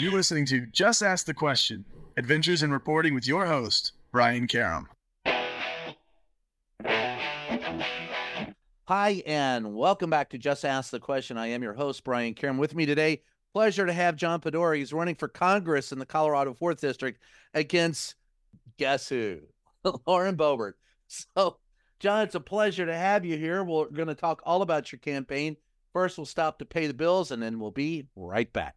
You're listening to Just Ask the Question Adventures in Reporting with your host, Brian Karem. Hi, and welcome back to Just Ask the Question. I am your host, Brian Karem. With me today, pleasure to have John Padora. He's running for Congress in the Colorado 4th District against guess who? Lauren Boebert. So, John, it's a pleasure to have you here. We're going to talk all about your campaign. First, we'll stop to pay the bills, and then we'll be right back.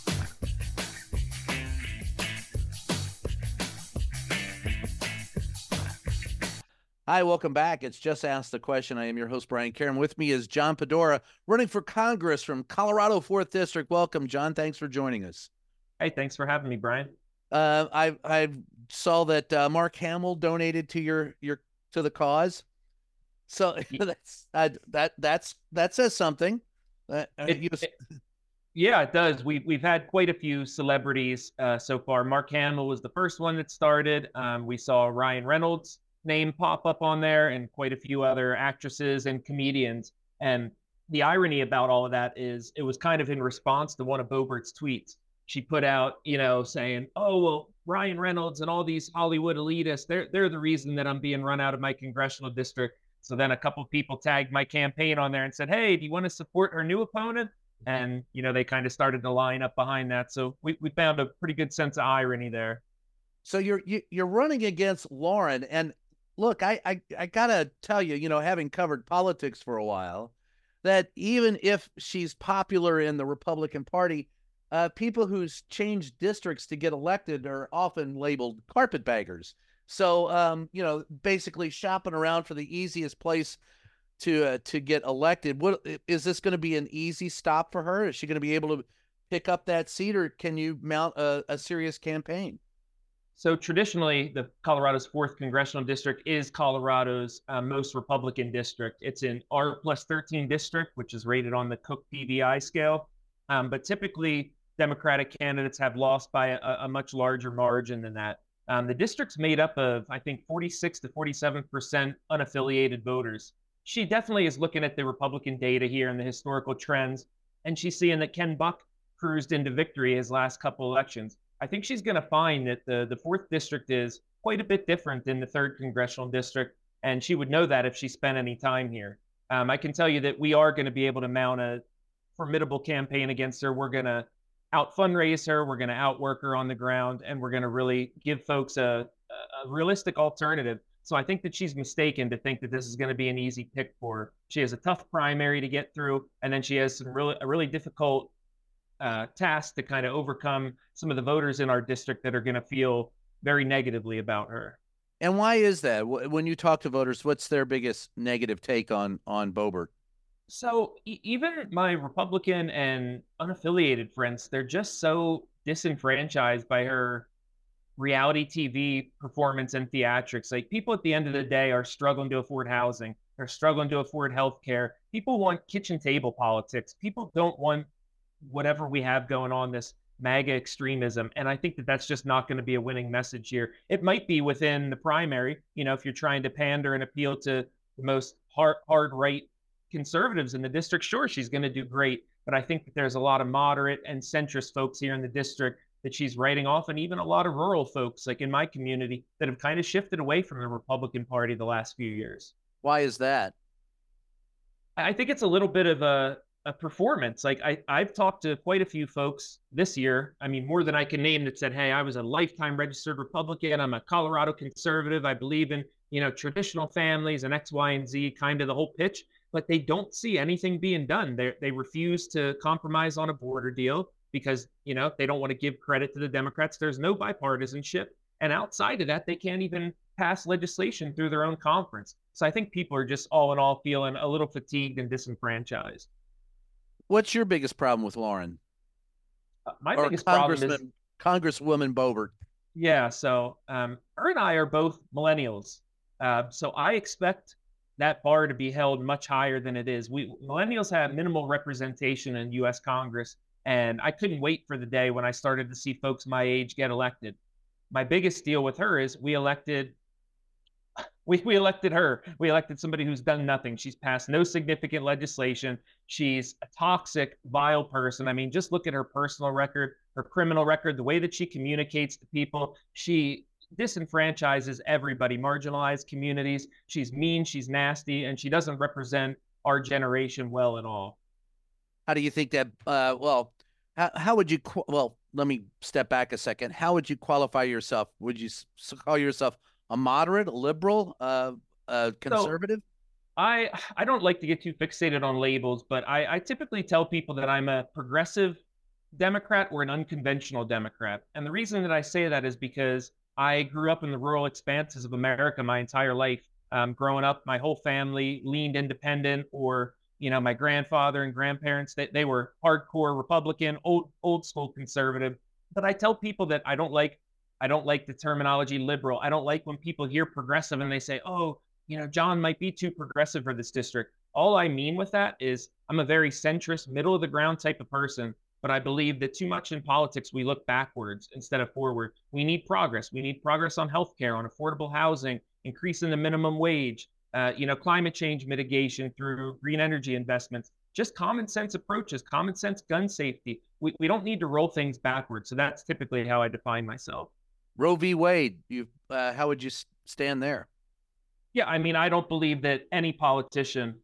Hi, welcome back. It's Just Ask the Question. I am your host, Brian Karem. With me is John Padora, running for Congress from Colorado 4th District. Welcome, John. Thanks for joining us. Hey, thanks for having me, Brian. Uh, I I saw that uh, Mark Hamill donated to your your to the cause. So that's uh, that that's that says something. Uh, it, you... it, yeah, it does. We've we've had quite a few celebrities uh, so far. Mark Hamill was the first one that started. Um, we saw Ryan Reynolds name pop up on there and quite a few other actresses and comedians. And the irony about all of that is it was kind of in response to one of Boebert's tweets. She put out, you know, saying, "Oh well, Ryan Reynolds and all these Hollywood elitists, they're they're the reason that I'm being run out of my congressional district." So then a couple people tagged my campaign on there and said, "Hey, do you want to support her new opponent?" And you know, they kind of started to line up behind that. So we we found a pretty good sense of irony there. So you're you, are you are running against Lauren, and look, I, I, I gotta tell you, you know, having covered politics for a while, that even if she's popular in the Republican Party, uh, people who's changed districts to get elected are often labeled carpetbaggers. So, um, you know, basically shopping around for the easiest place to uh, to get elected. What is this going to be an easy stop for her? Is she going to be able to pick up that seat, or can you mount a, a serious campaign? So traditionally, the Colorado's fourth congressional district is Colorado's uh, most Republican district. It's an R plus 13 district, which is rated on the Cook PVI scale. Um, but typically, Democratic candidates have lost by a, a much larger margin than that. Um, the district's made up of, I think, 46 to 47 percent unaffiliated voters. She definitely is looking at the Republican data here and the historical trends, and she's seeing that Ken Buck cruised into victory his last couple elections. I think she's going to find that the the fourth district is quite a bit different than the third congressional district, and she would know that if she spent any time here. Um, I can tell you that we are going to be able to mount a formidable campaign against her. We're going to out fundraise her. We're going to outwork her on the ground, and we're going to really give folks a, a realistic alternative. So I think that she's mistaken to think that this is going to be an easy pick for her. She has a tough primary to get through, and then she has some really a really difficult uh, task to kind of overcome some of the voters in our district that are going to feel very negatively about her. And why is that? When you talk to voters, what's their biggest negative take on on Boebert? So e- even my Republican and unaffiliated friends, they're just so disenfranchised by her reality TV performance and theatrics. Like people at the end of the day are struggling to afford housing. They're struggling to afford health care. People want kitchen table politics. People don't want whatever we have going on, this MAGA extremism. And I think that that's just not going to be a winning message here. It might be within the primary, you know, if you're trying to pander and appeal to the most hard, hard right conservatives in the district, sure, she's going to do great. But I think that there's a lot of moderate and centrist folks here in the district that she's writing off, and even a lot of rural folks, like in my community, that have kind of shifted away from the Republican Party the last few years. Why is that? I think it's a little bit of a a performance. Like I, I've talked to quite a few folks this year. I mean, more than I can name that said, "Hey, I was a lifetime registered Republican. I'm a Colorado conservative. I believe in you know traditional families and X, Y, and Z, kind of the whole pitch." But they don't see anything being done. They they refuse to compromise on a border deal because you know they don't want to give credit to the Democrats. There's no bipartisanship, and outside of that, they can't even pass legislation through their own conference. So I think people are just all in all feeling a little fatigued and disenfranchised. What's your biggest problem with Lauren? Uh, my or biggest problem is Congressman Congresswoman Boebert. Yeah, so um, her and I are both millennials, uh, so I expect that bar to be held much higher than it is. We millennials have minimal representation in U.S. Congress, and I couldn't wait for the day when I started to see folks my age get elected. My biggest deal with her is we elected we, we elected her. We elected somebody who's done nothing. She's passed no significant legislation. She's a toxic, vile person. I mean, just look at her personal record, her criminal record, the way that she communicates to people. She disenfranchises everybody, marginalized communities. She's mean, she's nasty, and she doesn't represent our generation well at all. How do you think that? Uh, well, how, how would you? Well, let me step back a second. How would you qualify yourself? Would you call yourself a moderate, a liberal, uh, a conservative? So, I I don't like to get too fixated on labels, but I, I typically tell people that I'm a progressive Democrat or an unconventional Democrat. And the reason that I say that is because I grew up in the rural expanses of America my entire life. Um, growing up, my whole family leaned independent, or you know, my grandfather and grandparents they, they were hardcore Republican, old old school conservative. But I tell people that I don't like I don't like the terminology liberal. I don't like when people hear progressive and they say, oh, you know, John might be too progressive for this district. All I mean with that is I'm a very centrist, middle of the ground type of person, but I believe that too much in politics, we look backwards instead of forward. We need progress. We need progress on healthcare, on affordable housing, increasing the minimum wage, uh, you know, climate change mitigation through green energy investments, just common sense approaches, common sense gun safety. We, we don't need to roll things backwards. So that's typically how I define myself. Roe v. Wade. You, uh, how would you stand there? Yeah, I mean, I don't believe that any politician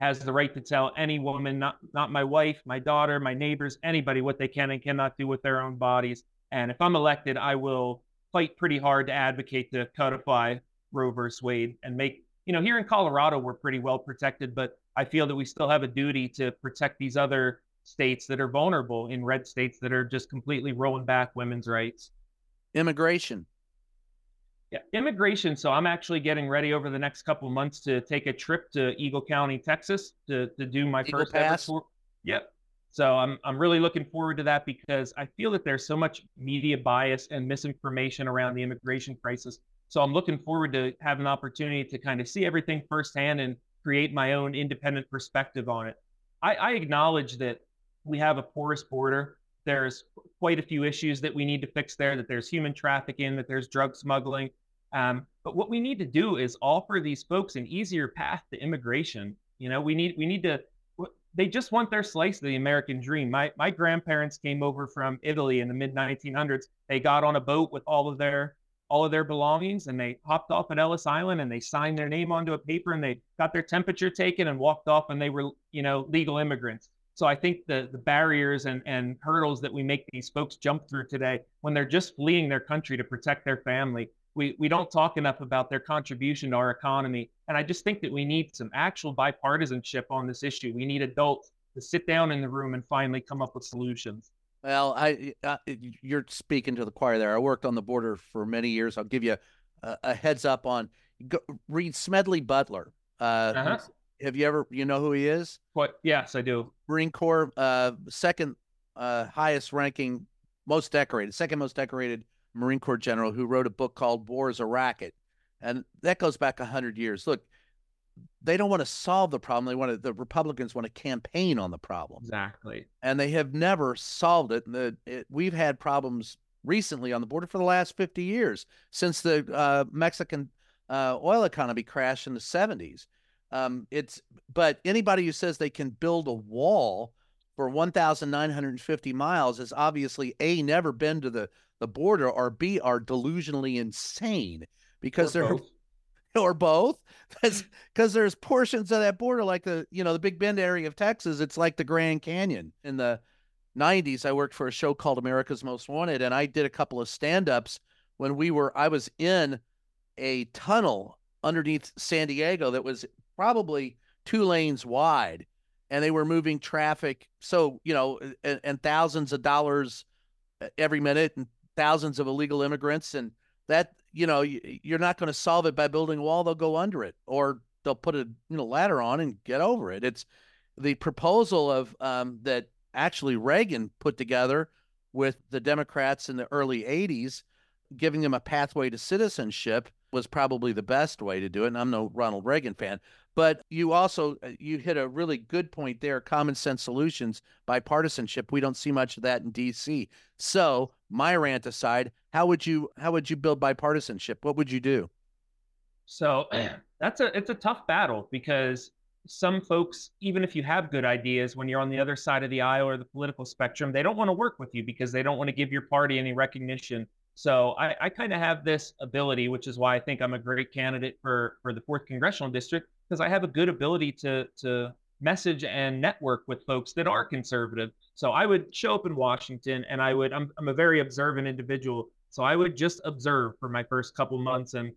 has the right to tell any woman, not not my wife, my daughter, my neighbors, anybody, what they can and cannot do with their own bodies. And if I'm elected, I will fight pretty hard to advocate to codify Roe versus Wade and make. You know, here in Colorado, we're pretty well protected, but I feel that we still have a duty to protect these other states that are vulnerable in red states that are just completely rolling back women's rights immigration? Yeah, immigration. So I'm actually getting ready over the next couple months to take a trip to Eagle County, Texas, to to do my Eagle first Pass? ever tour. Yep. So I'm I'm really looking forward to that because I feel that there's so much media bias and misinformation around the immigration crisis. So I'm looking forward to have an opportunity to kind of see everything firsthand and create my own independent perspective on it. I, I acknowledge that we have a porous border there's quite a few issues that we need to fix there, that there's human trafficking, that there's drug smuggling. Um, but what we need to do is offer these folks an easier path to immigration. You know, we need we need to. They just want their slice of the American dream. My my grandparents came over from Italy in the mid 1900s. They got on a boat with all of their all of their belongings and they hopped off at Ellis Island and they signed their name onto a paper and they got their temperature taken and walked off and they were you know legal immigrants. So I think the the barriers and and hurdles that we make these folks jump through today when they're just fleeing their country to protect their family, we we don't talk enough about their contribution to our economy. And I just think that we need some actual bipartisanship on this issue. We need adults to sit down in the room and finally come up with solutions. Well, I, uh, you're speaking to the choir there. I worked on the border for many years. I'll give you a, a heads up on go, read Smedley Butler. Uh, uh-huh. Have you ever you know who he is? What? Yes, I do. Marine Corps, uh, second uh, highest ranking, most decorated, second most decorated Marine Corps general who wrote a book called War is a Racket, and that goes back hundred years. Look, they don't want to solve the problem. They want to. The Republicans want to campaign on the problem. Exactly. And they have never solved it. The, it we've had problems recently on the border for the last fifty years since the uh, Mexican uh, oil economy crashed in the seventies. Um, it's but anybody who says they can build a wall for 1,950 miles has obviously a never been to the the border or b are delusionally insane because or they're both. or both because there's portions of that border like the you know the Big Bend area of Texas. It's like the Grand Canyon in the 90s. I worked for a show called America's Most Wanted, and I did a couple of stand ups when we were I was in a tunnel underneath San Diego that was probably two lanes wide and they were moving traffic. So you know and, and, thousands of dollars every minute and thousands of illegal immigrants and that you know you're not going to solve it by building a wall. They'll go under it or they'll put a you know ladder on and get over it. It's the proposal of um, that actually reagan put together with the Democrats in the early 80s, giving them a pathway to citizenship was probably the best way to do it. And I'm no Ronald Reagan fan, but you also uh, you hit a really good point there. Common sense solutions, bipartisanship. We don't see much of that in D.C. So my rant aside, how would you how would you build bipartisanship? What would you do? So that's a it's a tough battle because some folks, even if you have good ideas, when you're on the other side of the aisle or the political spectrum, they don't want to work with you because they don't want to give your party any recognition. So I, I kind of have this ability, which is why I think I'm a great candidate for for the fourth congressional district, because I have a good ability to to message and network with folks that are conservative. So I would show up in Washington and I would I'm I'm a very observant individual. So I would just observe for my first couple months and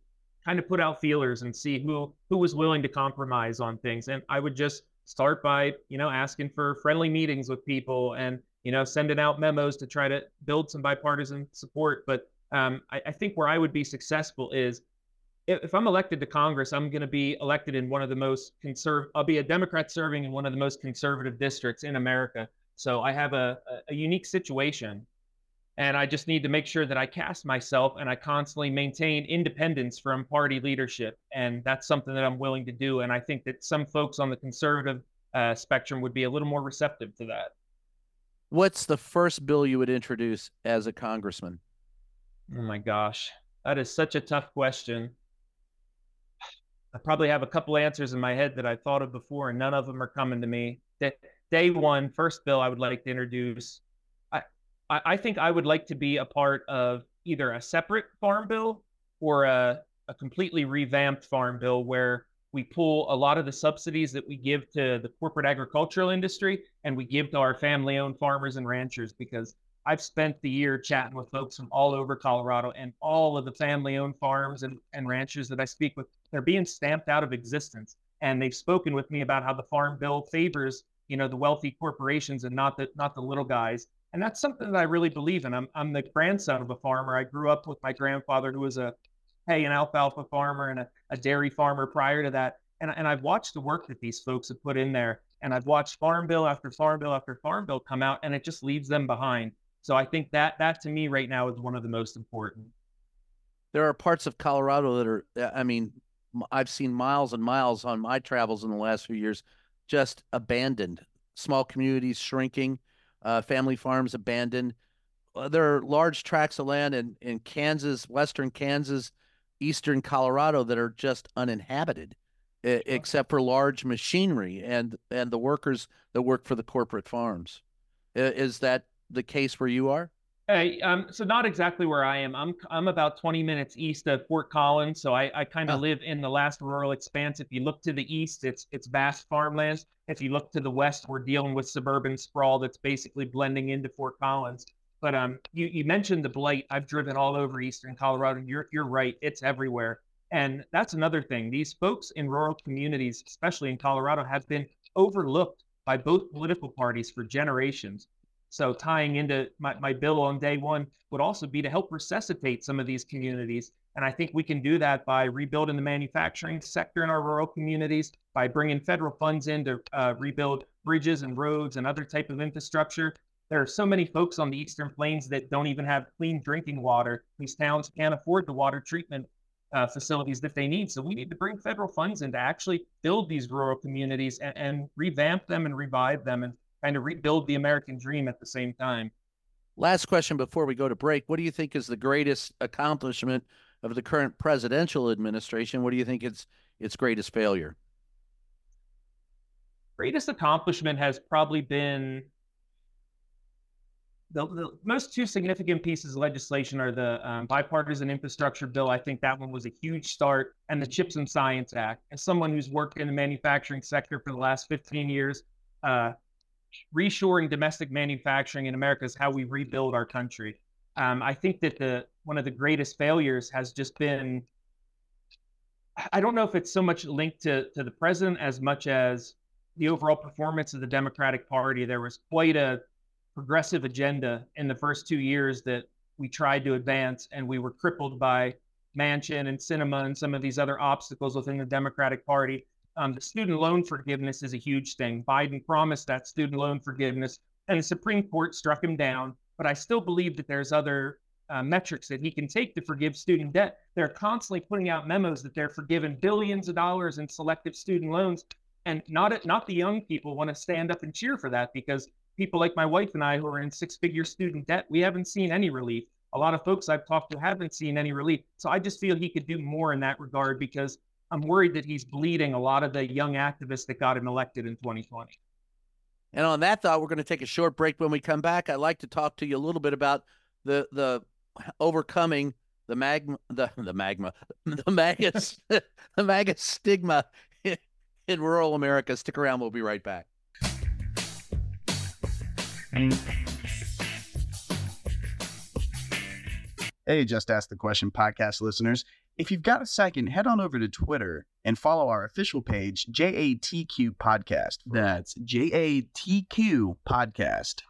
kind of put out feelers and see who who was willing to compromise on things. And I would just start by, you know, asking for friendly meetings with people and you know, sending out memos to try to build some bipartisan support. But um, I, I, think where I would be successful is if, if I'm elected to Congress, I'm going to be elected in one of the most conservative. I'll be a Democrat serving in one of the most conservative districts in America. So I have a, a, unique situation, and I just need to make sure that I cast myself and I constantly maintain independence from party leadership, and that's something that I'm willing to do. And I think that some folks on the conservative uh, spectrum would be a little more receptive to that. What's the first bill you would introduce as a congressman? Oh my gosh, that is such a tough question. I probably have a couple answers in my head that I've thought of before, and none of them are coming to me. Day one, first bill I would like to introduce. I, I think I would like to be a part of either a separate farm bill or a, a completely revamped farm bill where we pull a lot of the subsidies that we give to the corporate agricultural industry and we give to our family owned farmers and ranchers because I've spent the year chatting with folks from all over Colorado and all of the family owned farms and, and ranchers that I speak with, they're being stamped out of existence. And they've spoken with me about how the farm bill favors, you know, the wealthy corporations and not the not the little guys. And that's something that I really believe in. I'm I'm the grandson of a farmer. I grew up with my grandfather who was a hay and alfalfa farmer and a, a dairy farmer prior to that. And, and I've watched the work that these folks have put in there. And I've watched farm bill after farm bill after farm bill come out, and it just leaves them behind. So I think that that to me right now is one of the most important. There are parts of Colorado that are, uh, I mean, I've seen miles and miles on my travels in the last few years, just abandoned. Small communities shrinking, uh, family farms abandoned. Uh, there are large tracts of land in, in Kansas, western Kansas, eastern Colorado that are just uninhabited, okay. except for large machinery and and the workers that work for the corporate farms. Is that the case where you are? Hey, um, so not exactly where I am. I'm I'm about 20 minutes east of Fort Collins, so I, I kind of oh. live in the last rural expanse. If you look to the east, it's it's vast farmlands. If you look to the west, we're dealing with suburban sprawl that's basically blending into Fort Collins. But um, you, you mentioned the blight. I've driven all over eastern Colorado. You're you're right. It's everywhere. And that's another thing. These folks in rural communities, especially in Colorado, have been overlooked by both political parties for generations. So tying into my, my bill on day one would also be to help resuscitate some of these communities. And I think we can do that by rebuilding the manufacturing sector in our rural communities, by bringing federal funds in to uh, rebuild bridges and roads and other type of infrastructure, there are so many folks on the Eastern Plains that don't even have clean drinking water. These towns can't afford the water treatment uh, facilities that they need. So we need to bring federal funds in to actually build these rural communities and, and revamp them and revive them and kind of rebuild the American dream at the same time. Last question before we go to break. What do you think is the greatest accomplishment of the current presidential administration? What do you think its its greatest failure? Greatest accomplishment has probably been the, the, most two significant pieces of legislation are the um, bipartisan infrastructure bill. I think that one was a huge start, and the Chips and Science Act. As someone who's worked in the manufacturing sector for the last 15 years, uh, reshoring domestic manufacturing in America is how we rebuild our country. Um, I think that the one of the greatest failures has just been. I don't know if it's so much linked to to the president as much as the overall performance of the Democratic Party. There was quite a progressive agenda in the first two years that we tried to advance, and we were crippled by Manchin and Sinema and some of these other obstacles within the Democratic Party. Um, the student loan forgiveness is a huge thing. Biden promised that student loan forgiveness, and the Supreme Court struck him down. but I still believe that there's other uh, metrics that he can take to forgive student debt. They're constantly putting out memos that they're forgiven billions of dollars in selective student loans, and not not the young people want to stand up and cheer for that because people like my wife and I who are in six-figure student debt, we haven't seen any relief. A lot of folks I've talked to haven't seen any relief. So I just feel he could do more in that regard because I'm worried that he's bleeding a lot of the young activists that got him elected in 2020. And on that thought, we're going to take a short break. When we come back, I'd like to talk to you a little bit about the the overcoming the magma the the magma the magus the magus stigma in rural America. Stick around. We'll be right back. Hey, Just Ask the Question podcast listeners. If you've got a second, head on over to Twitter and follow our official page, JATQ Podcast. That's JATQ Podcast.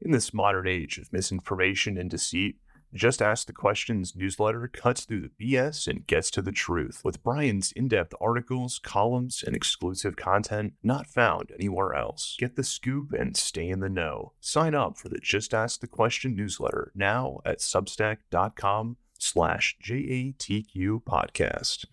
In this modern age of misinformation and deceit, just Ask the Questions newsletter cuts through the BS and gets to the truth with Brian's in depth articles, columns, and exclusive content not found anywhere else. Get the scoop and stay in the know. Sign up for the Just Ask the Question newsletter now at substack.com slash JATQ podcast.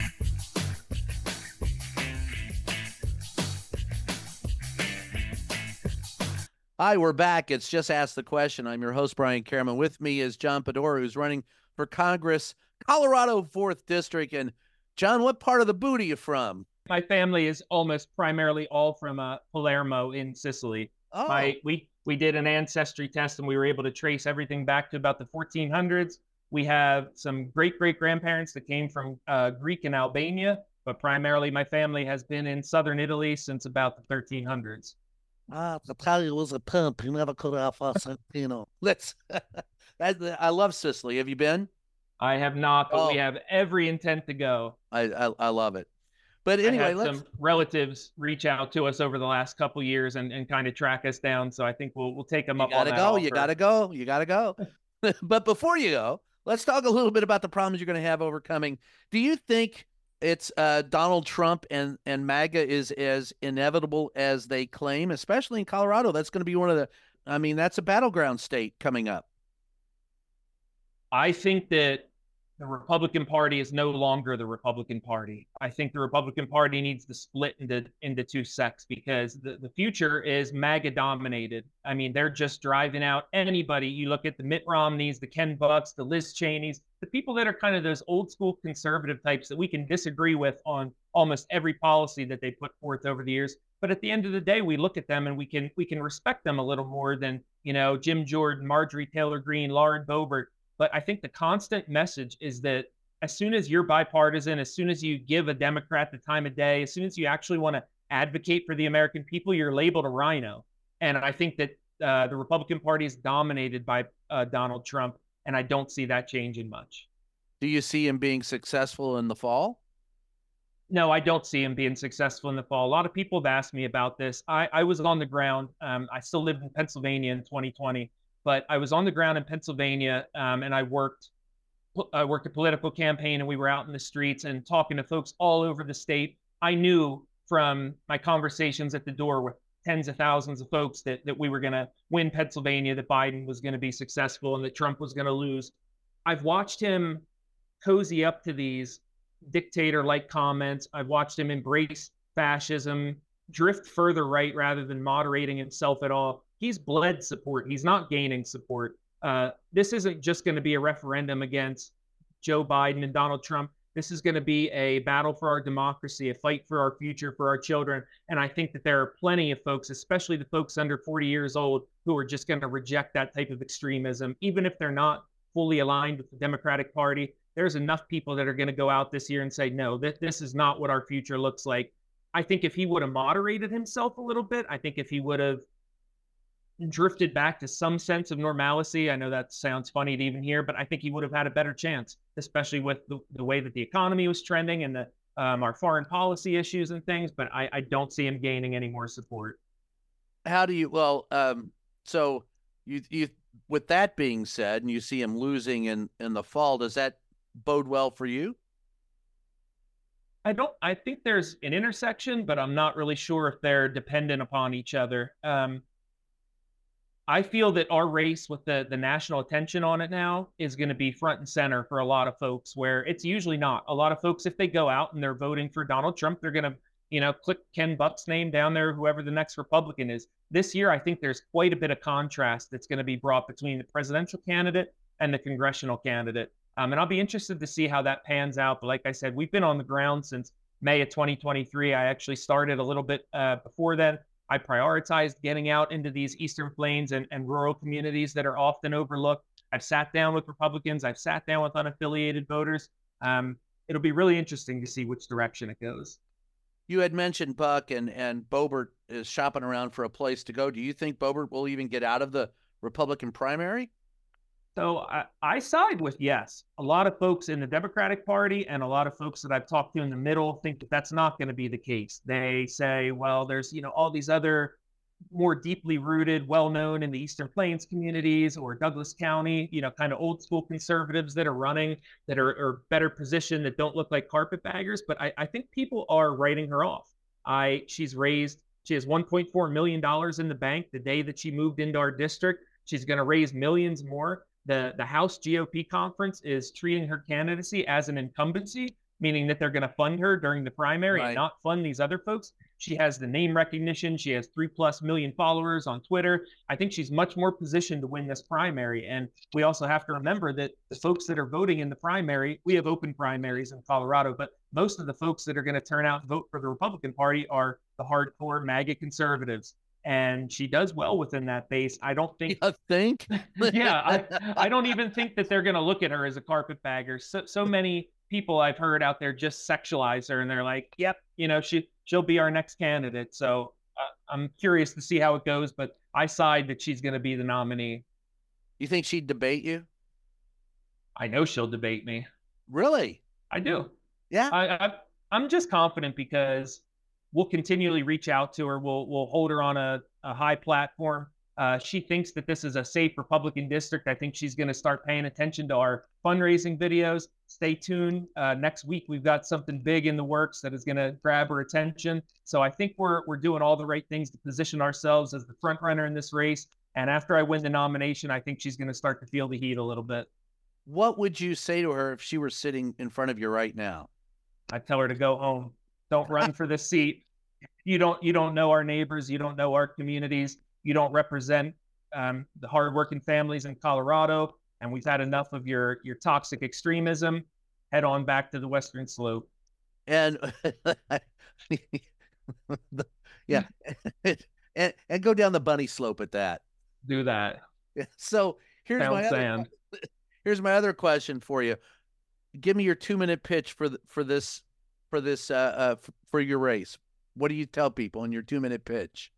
Hi, we're back. It's Just Ask the Question. I'm your host, Brian Karem. With me is John Padora, who's running for Congress, Colorado 4th District. And John, what part of the boot are you from? My family is almost primarily all from uh, Palermo in Sicily. Oh, My, we, we did an ancestry test and we were able to trace everything back to about the 1400s. We have some great great grandparents that came from uh, Greek and Albania, but primarily my family has been in southern Italy since about the 1300s. Ah, the Italian was a pimp. He never could have Santino. Let's. that, I love Sicily. Have you been? I have not, but we Oh. have every intent to go. I I, I love it. But anyway, some relatives reach out to us over the last couple years and, and kind of track us down. So I think we'll we'll take them You up on gotta that go. You gotta go. You gotta go. but before you go, let's talk a little bit about the problems you're going to have overcoming. Do you think it's uh, Donald Trump and and MAGA is as inevitable as they claim, especially in Colorado? That's going to be one of the. I mean, that's a battleground state coming up. I think that the Republican Party is no longer the Republican Party. I think the Republican Party needs to split into into two sects because the, the future is MAGA dominated. I mean, they're just driving out anybody. You look at the Mitt Romneys, the Ken Bucks, the Liz Cheneys, the people that are kind of those old school conservative types that we can disagree with on almost every policy that they put forth over the years. But at the end of the day, we look at them and we can we can respect them a little more than you know Jim Jordan, Marjorie Taylor Greene, Lauren Boebert. But I think the constant message is that as soon as you're bipartisan, as soon as you give a Democrat the time of day, as soon as you actually want to advocate for the American people, you're labeled a RINO. And I think that uh, the Republican Party is dominated by uh, Donald Trump, and I don't see that changing much. Do you see him being successful in the fall? No, I don't see him being successful in the fall. A lot of people have asked me about this. I, I was on the ground. Um, I still lived in Pennsylvania in 2020, but I was on the ground in Pennsylvania, um, and I worked. I worked a political campaign, and we were out in the streets and talking to folks all over the state. I knew from my conversations at the door with tens of thousands of folks that that we were going to win Pennsylvania, that Biden was going to be successful, and that Trump was going to lose. I've watched him cozy up to these dictator like comments. I've watched him embrace fascism, drift further right rather than moderating himself at all. He's bled support. He's not gaining support. Uh, this isn't just going to be a referendum against Joe Biden and Donald Trump. This is going to be a battle for our democracy, a fight for our future, for our children. And I think that there are plenty of folks, especially the folks under 40 years old, who are just going to reject that type of extremism, even if they're not fully aligned with the Democratic Party there's enough people that are going to go out this year and say, no, th- this is not what our future looks like. I think if he would have moderated himself a little bit, I think if he would have drifted back to some sense of normalcy, I know that sounds funny to even hear, but I think he would have had a better chance, especially with the, the way that the economy was trending and the um, our foreign policy issues and things. But I, I don't see him gaining any more support. How do you? Well, um, so you you with that being said, and you see him losing in in the fall, does that bode well for you? I don't. I think there's an intersection, but I'm not really sure if they're dependent upon each other. Um, I feel that our race with the the national attention on it now is going to be front and center for a lot of folks where it's usually not. A lot of folks if they go out and they're voting for Donald Trump, they're going to, you know, click Ken Buck's name down there whoever the next Republican is. This year I think there's quite a bit of contrast that's going to be brought between the presidential candidate and the congressional candidate. Um, and I'll be interested to see how that pans out. But like I said, we've been on the ground since May of 2023. I actually started a little bit uh, before then. I prioritized getting out into these Eastern Plains and, and rural communities that are often overlooked. I've sat down with Republicans, I've sat down with unaffiliated voters. Um, it'll be really interesting to see which direction it goes. You had mentioned Buck and, and Boebert is shopping around for a place to go. Do you think Boebert will even get out of the Republican primary? So I, I, side with yes. A lot of folks in the Democratic Party and a lot of folks that I've talked to in the middle think that that's not going to be the case. They say, well, there's you know all these other more deeply rooted, well known in the Eastern Plains communities or Douglas County, you know, kind of old school conservatives that are running that are, are better positioned that don't look like carpetbaggers. But I, I think people are writing her off. I she's raised she has 1.4 million dollars in the bank the day that she moved into our district. She's going to raise millions more the the House GOP conference is treating her candidacy as an incumbency, meaning that they're going to fund her during the primary right. and not fund these other folks. She has the name recognition. She has three plus million followers on Twitter. I think she's much more positioned to win this primary. And we also have to remember that the folks that are voting in the primary, we have open primaries in Colorado, but most of the folks that are going to turn out and vote for the Republican Party are the hardcore MAGA conservatives and she does well within that base. I don't think. You think? yeah, I, I don't even think that they're going to look at her as a carpetbagger. So so many people I've heard out there just sexualize her, and they're like, "Yep, you know, she she'll be our next candidate." So uh, I'm curious to see how it goes, but I side that she's going to be the nominee. You think she'd debate you? I know she'll debate me. Really? I do. Yeah. I, I I'm just confident because we'll continually reach out to her. We'll we'll hold her on a, a high platform. Uh, she thinks that this is a safe Republican district. I think she's going to start paying attention to our fundraising videos. Stay tuned. Uh, next week we've got something big in the works that is going to grab her attention. So I think we're we're doing all the right things to position ourselves as the front runner in this race. And after I win the nomination, I think she's going to start to feel the heat a little bit. What would you say to her if she were sitting in front of you right now? I'd tell her to go home. Don't run for the seat you don't you don't know our neighbors, you don't know our communities, you don't represent um, the hardworking families in Colorado, and we've had enough of your your toxic extremism. Head on back to the Western Slope. And yeah, and and go down the bunny slope at that. Do that. So here's Found my other, here's my other question for you. Give me your two minute pitch for the, for this for this uh, uh for your race. What do you tell people in your two minute pitch?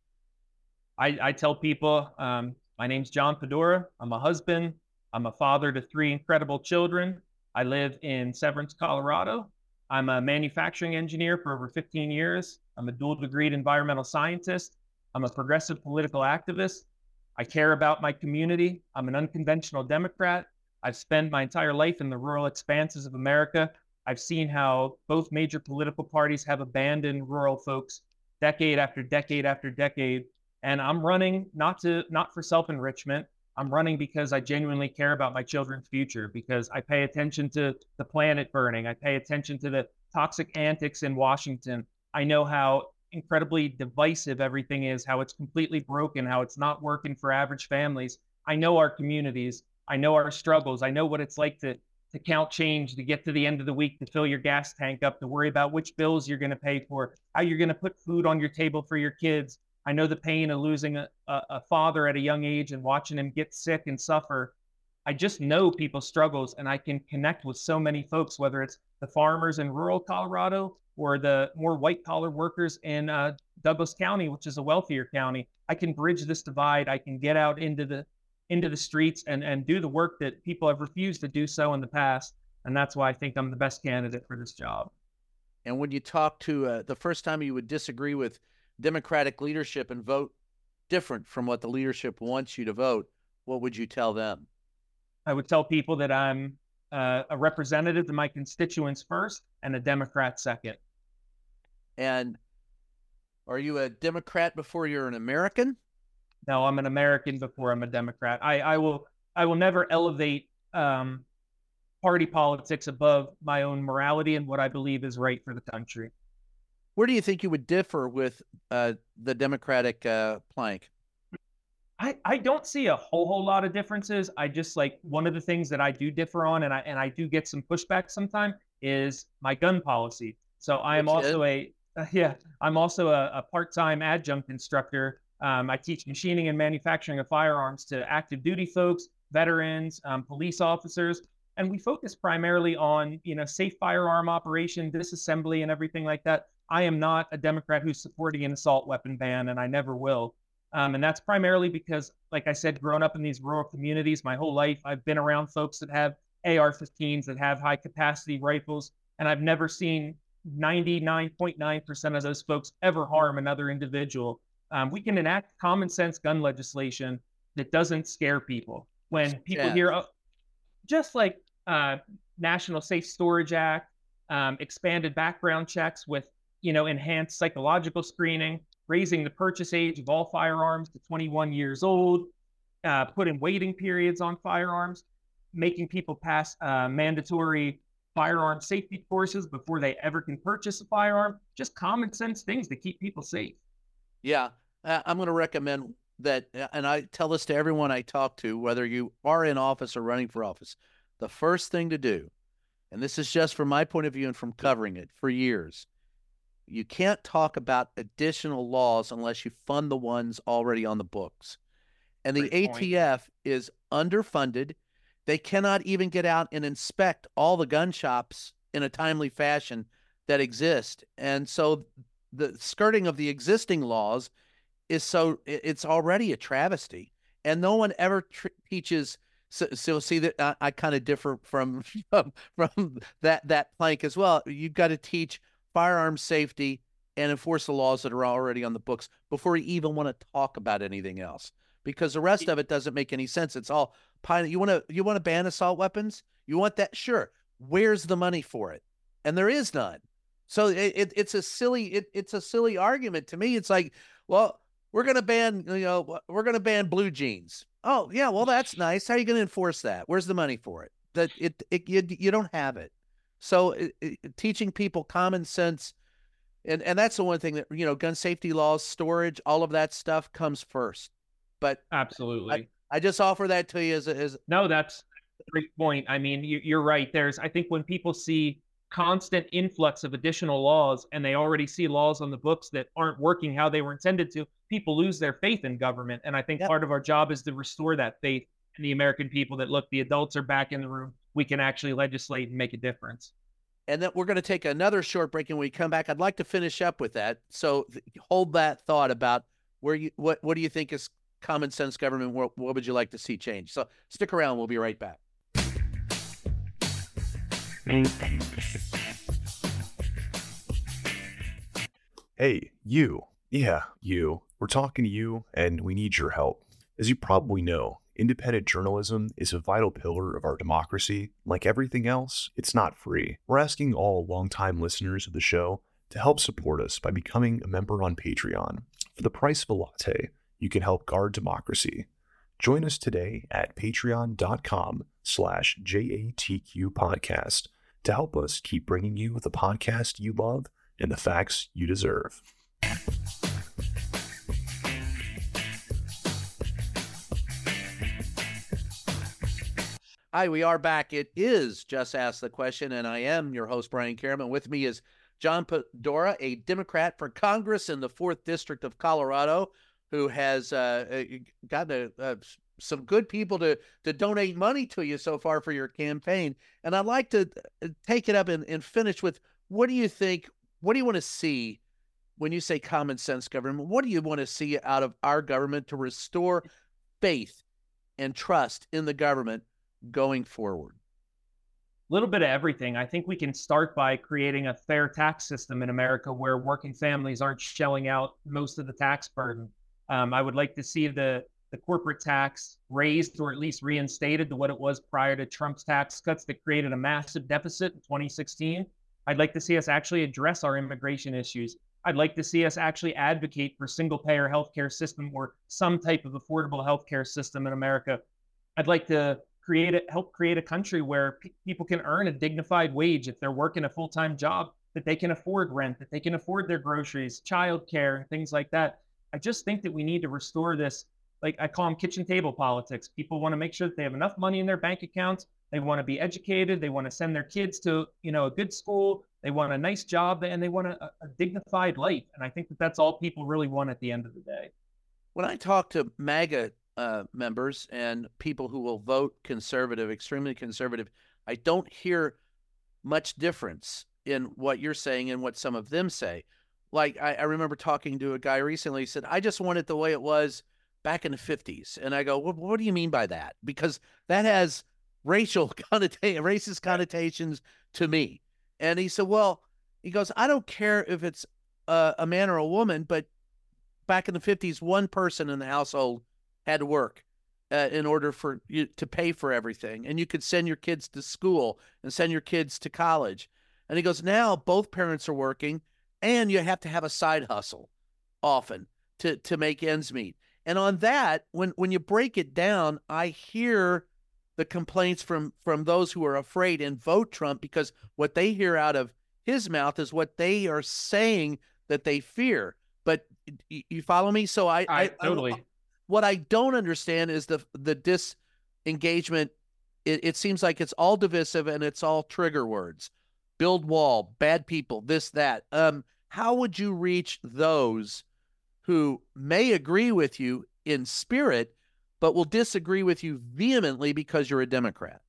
I, I tell people um, my name's John Padora. I'm a husband. I'm a father to three incredible children. I live in Severance, Colorado. I'm a manufacturing engineer for over 15 years. I'm a dual degreed environmental scientist. I'm a progressive political activist. I care about my community. I'm an unconventional Democrat. I've spent my entire life in the rural expanses of America I've seen how both major political parties have abandoned rural folks decade after decade after decade. And I'm running not to not for self-enrichment. I'm running because I genuinely care about my children's future, because I pay attention to the planet burning. I pay attention to the toxic antics in Washington. I know how incredibly divisive everything is, how it's completely broken, how it's not working for average families. I know our communities. I know our struggles. I know what it's like to to count change to get to the end of the week to fill your gas tank up to worry about which bills you're going to pay for how you're going to put food on your table for your kids. I know the pain of losing a, a, father at a young age and watching him get sick and suffer. I just know people's struggles and i can connect with so many folks whether it's the farmers in rural colorado or the more white collar workers in uh, douglas county which is a wealthier county. I can bridge this divide. I can get out into the into the streets and, and do the work that people have refused to do so in the past. And that's why I think I'm the best candidate for this job. And when you talk to uh, the first time you would disagree with Democratic leadership and vote different from what the leadership wants you to vote, what would you tell them? I would tell people that I'm uh, a representative to my constituents first and a Democrat second. And are you a Democrat before you're an American? No, I'm an American before I'm a Democrat. I, I will I will never elevate um, party politics above my own morality and what I believe is right for the country. Where do you think you would differ with uh, the Democratic uh, plank? I, I don't see a whole whole lot of differences. I just like one of the things that I do differ on, and I and I do get some pushback sometimes is my gun policy. So I am also a uh, yeah I'm also a, a part time adjunct instructor um, I teach machining and manufacturing of firearms to active duty folks, veterans, um, police officers, and we focus primarily on you know safe firearm operation, disassembly, and everything like that. I am not a Democrat who's supporting an assault weapon ban, and I never will. Um, and that's primarily because, like I said, growing up in these rural communities my whole life, I've been around folks that have AR-15s that have high capacity rifles, and I've never seen 99.9% of those folks ever harm another individual um, we can enact common sense gun legislation that doesn't scare people. When people yeah. hear, oh, just like uh, National Safe Storage Act, um, expanded background checks with you know enhanced psychological screening, raising the purchase age of all firearms to 21 years old, uh, putting waiting periods on firearms, making people pass uh, mandatory firearm safety courses before they ever can purchase a firearm. Just common sense things to keep people safe. Yeah, I'm going to recommend that, and I tell this to everyone I talk to, whether you are in office or running for office. The first thing to do, and this is just from my point of view and from covering it for years, you can't talk about additional laws unless you fund the ones already on the books. And the Great ATF point. is underfunded. They cannot even get out and inspect all the gun shops in a timely fashion that exist. And so the skirting of the existing laws is so it's already a travesty and no one ever tr- teaches so, so see that uh, I, I kind of differ from, from from that that plank as well. You've got to teach firearm safety and enforce the laws that are already on the books before you even want to talk about anything else because the rest of it doesn't make any sense. It's all you want to you want to ban assault weapons? You want that? Sure. Where's the money for it? And there is none so it, it, it's a silly it, it's a silly argument to me. It's like, well, we're gonna ban you know we're gonna ban blue jeans. Oh yeah, well that's nice. How are you gonna enforce that? Where's the money for it? That it, it you, you don't have it. So it, teaching people common sense, and and that's the one thing that you know gun safety laws, storage, all of that stuff comes first. But absolutely, I, I just offer that to you as a, as no, that's a great point. I mean, you, you're right. There's I think when people see constant influx of additional laws and they already see laws on the books that aren't working how they were intended to, people lose their faith in government. And I think yep. part of our job is to restore that faith in the American people that look, the adults are back in the room. We can actually legislate and make a difference. And then we're going to take another short break. And when we come back, I'd like to finish up with that. So hold that thought about where you what what do you think is common sense government? What, what would you like to see change? So stick around. We'll be right back. Hey, you. Yeah, you. We're talking to you, and we need your help. As you probably know, independent journalism is a vital pillar of our democracy. Like everything else, it's not free. We're asking all longtime listeners of the show to help support us by becoming a member on Patreon. For the price of a latte, you can help guard democracy. Join us today at patreon.com slash JATQ podcast to help us keep bringing you the podcast you love and the facts you deserve. Hi, we are back. It is Just Ask the Question, and I am your host, Brian Karem. With me is John Padora, a Democrat for Congress in the 4th District of Colorado, who has uh, uh gotten a, a some good people to to donate money to you so far for your campaign. And I'd like to uh, take it up and, and finish with what do you think? What do you want to see when you say common sense government? What do you want to see out of our government to restore faith and trust in the government going forward? A little bit of everything. I think we can start by creating a fair tax system in America where working families aren't shelling out most of the tax burden. Um, I would like to see the the corporate tax raised or at least reinstated to what it was prior to Trump's tax cuts that created a massive deficit in 2016. I'd like to see us actually address our immigration issues. I'd like to see us actually advocate for single payer healthcare system or some type of affordable healthcare system in America. I'd like to create a, help create a country where pe- people can earn a dignified wage if they're working a full-time job, that they can afford rent, that they can afford their groceries, childcare, things like that. I just think that we need to restore this, like I call them kitchen table politics. People want to make sure that they have enough money in their bank accounts. They want to be educated. They want to send their kids to, you know, a good school. They want a nice job and they want a, a dignified life. And I think that that's all people really want at the end of the day. When I talk to MAGA uh, members and people who will vote conservative, extremely conservative, I don't hear much difference in what you're saying and what some of them say. Like I, I remember talking to a guy recently. He said, "I just want it the way it was back in the '50s," and I go, "What, what do you mean by that?" Because that has racial connotation, racist connotations to me. And he said, "Well," he goes, "I don't care if it's a, a man or a woman, but back in the '50s, one person in the household had to work." Uh, in order for you to pay for everything, and you could send your kids to school and send your kids to college. And he goes, now both parents are working, and you have to have a side hustle often to to make ends meet. And on that, when when you break it down, I hear the complaints from from those who are afraid and vote Trump because what they hear out of his mouth is what they are saying that they fear. But you follow me? So I, I, I totally. I, what I don't understand is the the disengagement. It, it seems like it's all divisive and it's all trigger words. Build wall, bad people, this that. Um, how would you reach those who may agree with you in spirit, but will disagree with you vehemently because you're a Democrat?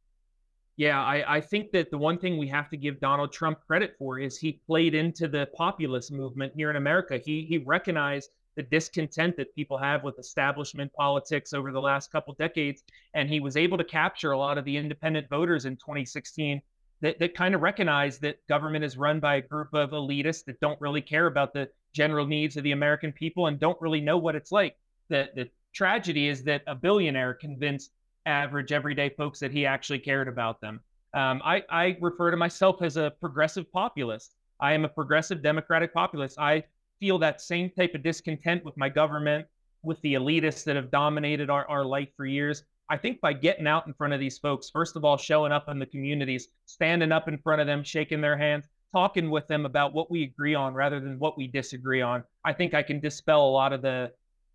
Yeah, I, I think that the one thing we have to give Donald Trump credit for is he played into the populist movement here in America. He he recognized the discontent that people have with establishment politics over the last couple decades. And he was able to capture a lot of the independent voters in 2016 that, that kind of recognize that government is run by a group of elitists that don't really care about the general needs of the American people and don't really know what it's like. The, the tragedy is that a billionaire convinced average everyday folks that he actually cared about them. Um, I, I refer to myself as a progressive populist. I am a progressive democratic populist. I feel that same type of discontent with my government, with the elitists that have dominated our, our life for years. I think by getting out in front of these folks, first of all, showing up in the communities, standing up in front of them, shaking their hands, talking with them about what we agree on rather than what we disagree on, I think I can dispel a lot of the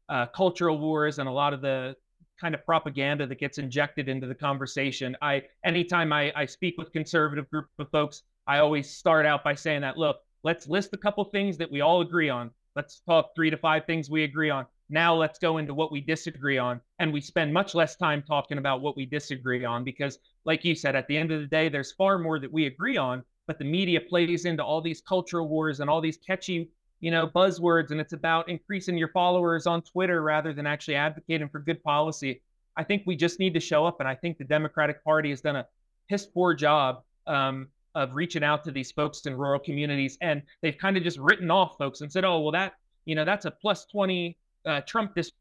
uh, cultural wars and a lot of the kind of propaganda that gets injected into the conversation. I anytime I, I speak with conservative group of folks, I always start out by saying that, look, Let's list a couple things that we all agree on. Let's talk three to five things we agree on. Now let's go into what we disagree on. And we spend much less time talking about what we disagree on because, like you said, at the end of the day, there's far more that we agree on. But the media plays into all these cultural wars and all these catchy, you know, buzzwords. And it's about increasing your followers on Twitter rather than actually advocating for good policy. I think we just need to show up. And I think the Democratic Party has done a piss poor job um, of reaching out to these folks in rural communities, and they've kind of just written off folks and said, "Oh, well, that you know that's a plus twenty uh, Trump district."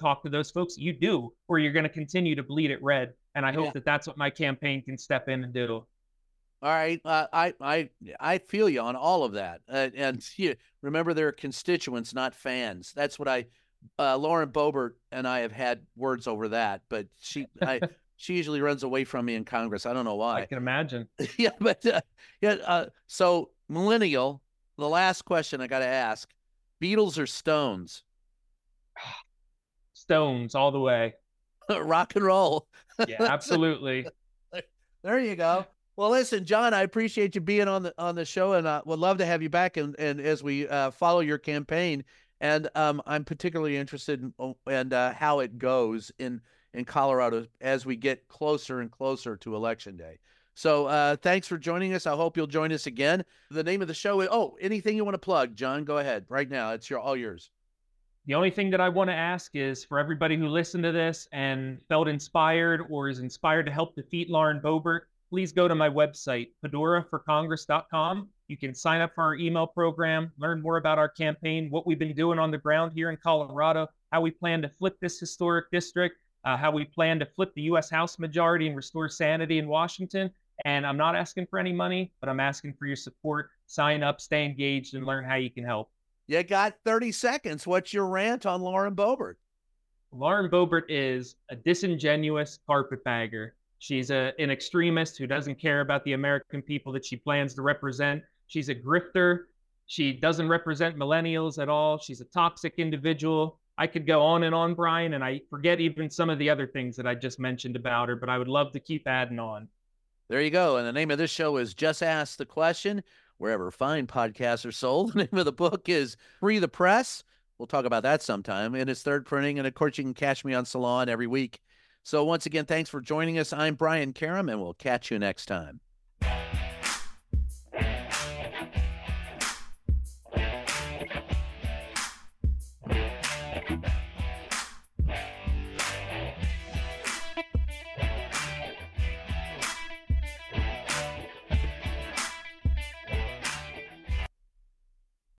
Talk to those folks. You do, or you're going to continue to bleed it red. And I hope yeah. that that's what my campaign can step in and do. All right, uh, I I I feel you on all of that, uh, and you, remember they're constituents, not fans. That's what I. Uh, Lauren Boebert and I have had words over that, but she I she usually runs away from me in Congress. I don't know why. I can imagine. yeah, but uh, yeah. Uh, so millennial. The last question I got to ask: Beatles or Stones? Stones all the way. Rock and roll. yeah, absolutely. there you go. Well, listen, John, I appreciate you being on the on the show, and uh, would love to have you back. And and as we uh, follow your campaign, and um, I'm particularly interested in oh, and uh, how it goes in in Colorado as we get closer and closer to election day. So uh, thanks for joining us. I hope you'll join us again. The name of the show is oh, anything you want to plug, John? Go ahead right now. It's your all yours. The only thing that I want to ask is for everybody who listened to this and felt inspired or is inspired to help defeat Lauren Boebert, please go to my website, padoraforcongress.com. You can sign up for our email program, learn more about our campaign, what we've been doing on the ground here in Colorado, how we plan to flip this historic district, uh, how we plan to flip the U.S. House majority and restore sanity in Washington. And I'm not asking for any money, but I'm asking for your support. Sign up, stay engaged, and learn how you can help. You got 30 seconds. What's your rant on Lauren Boebert? Lauren Boebert is a disingenuous carpetbagger. She's a, an extremist who doesn't care about the American people that she plans to represent. She's a grifter. She doesn't represent millennials at all. She's a toxic individual. I could go on and on, Brian, and I forget even some of the other things that I just mentioned about her, but I would love to keep adding on. There you go. And the name of this show is Just Ask the Question, wherever fine podcasts are sold. The name of the book is Free the Press. We'll talk about that sometime in its third printing. And of course, you can catch me on Salon every week. So once again, thanks for joining us. I'm Brian Karem, and we'll catch you next time.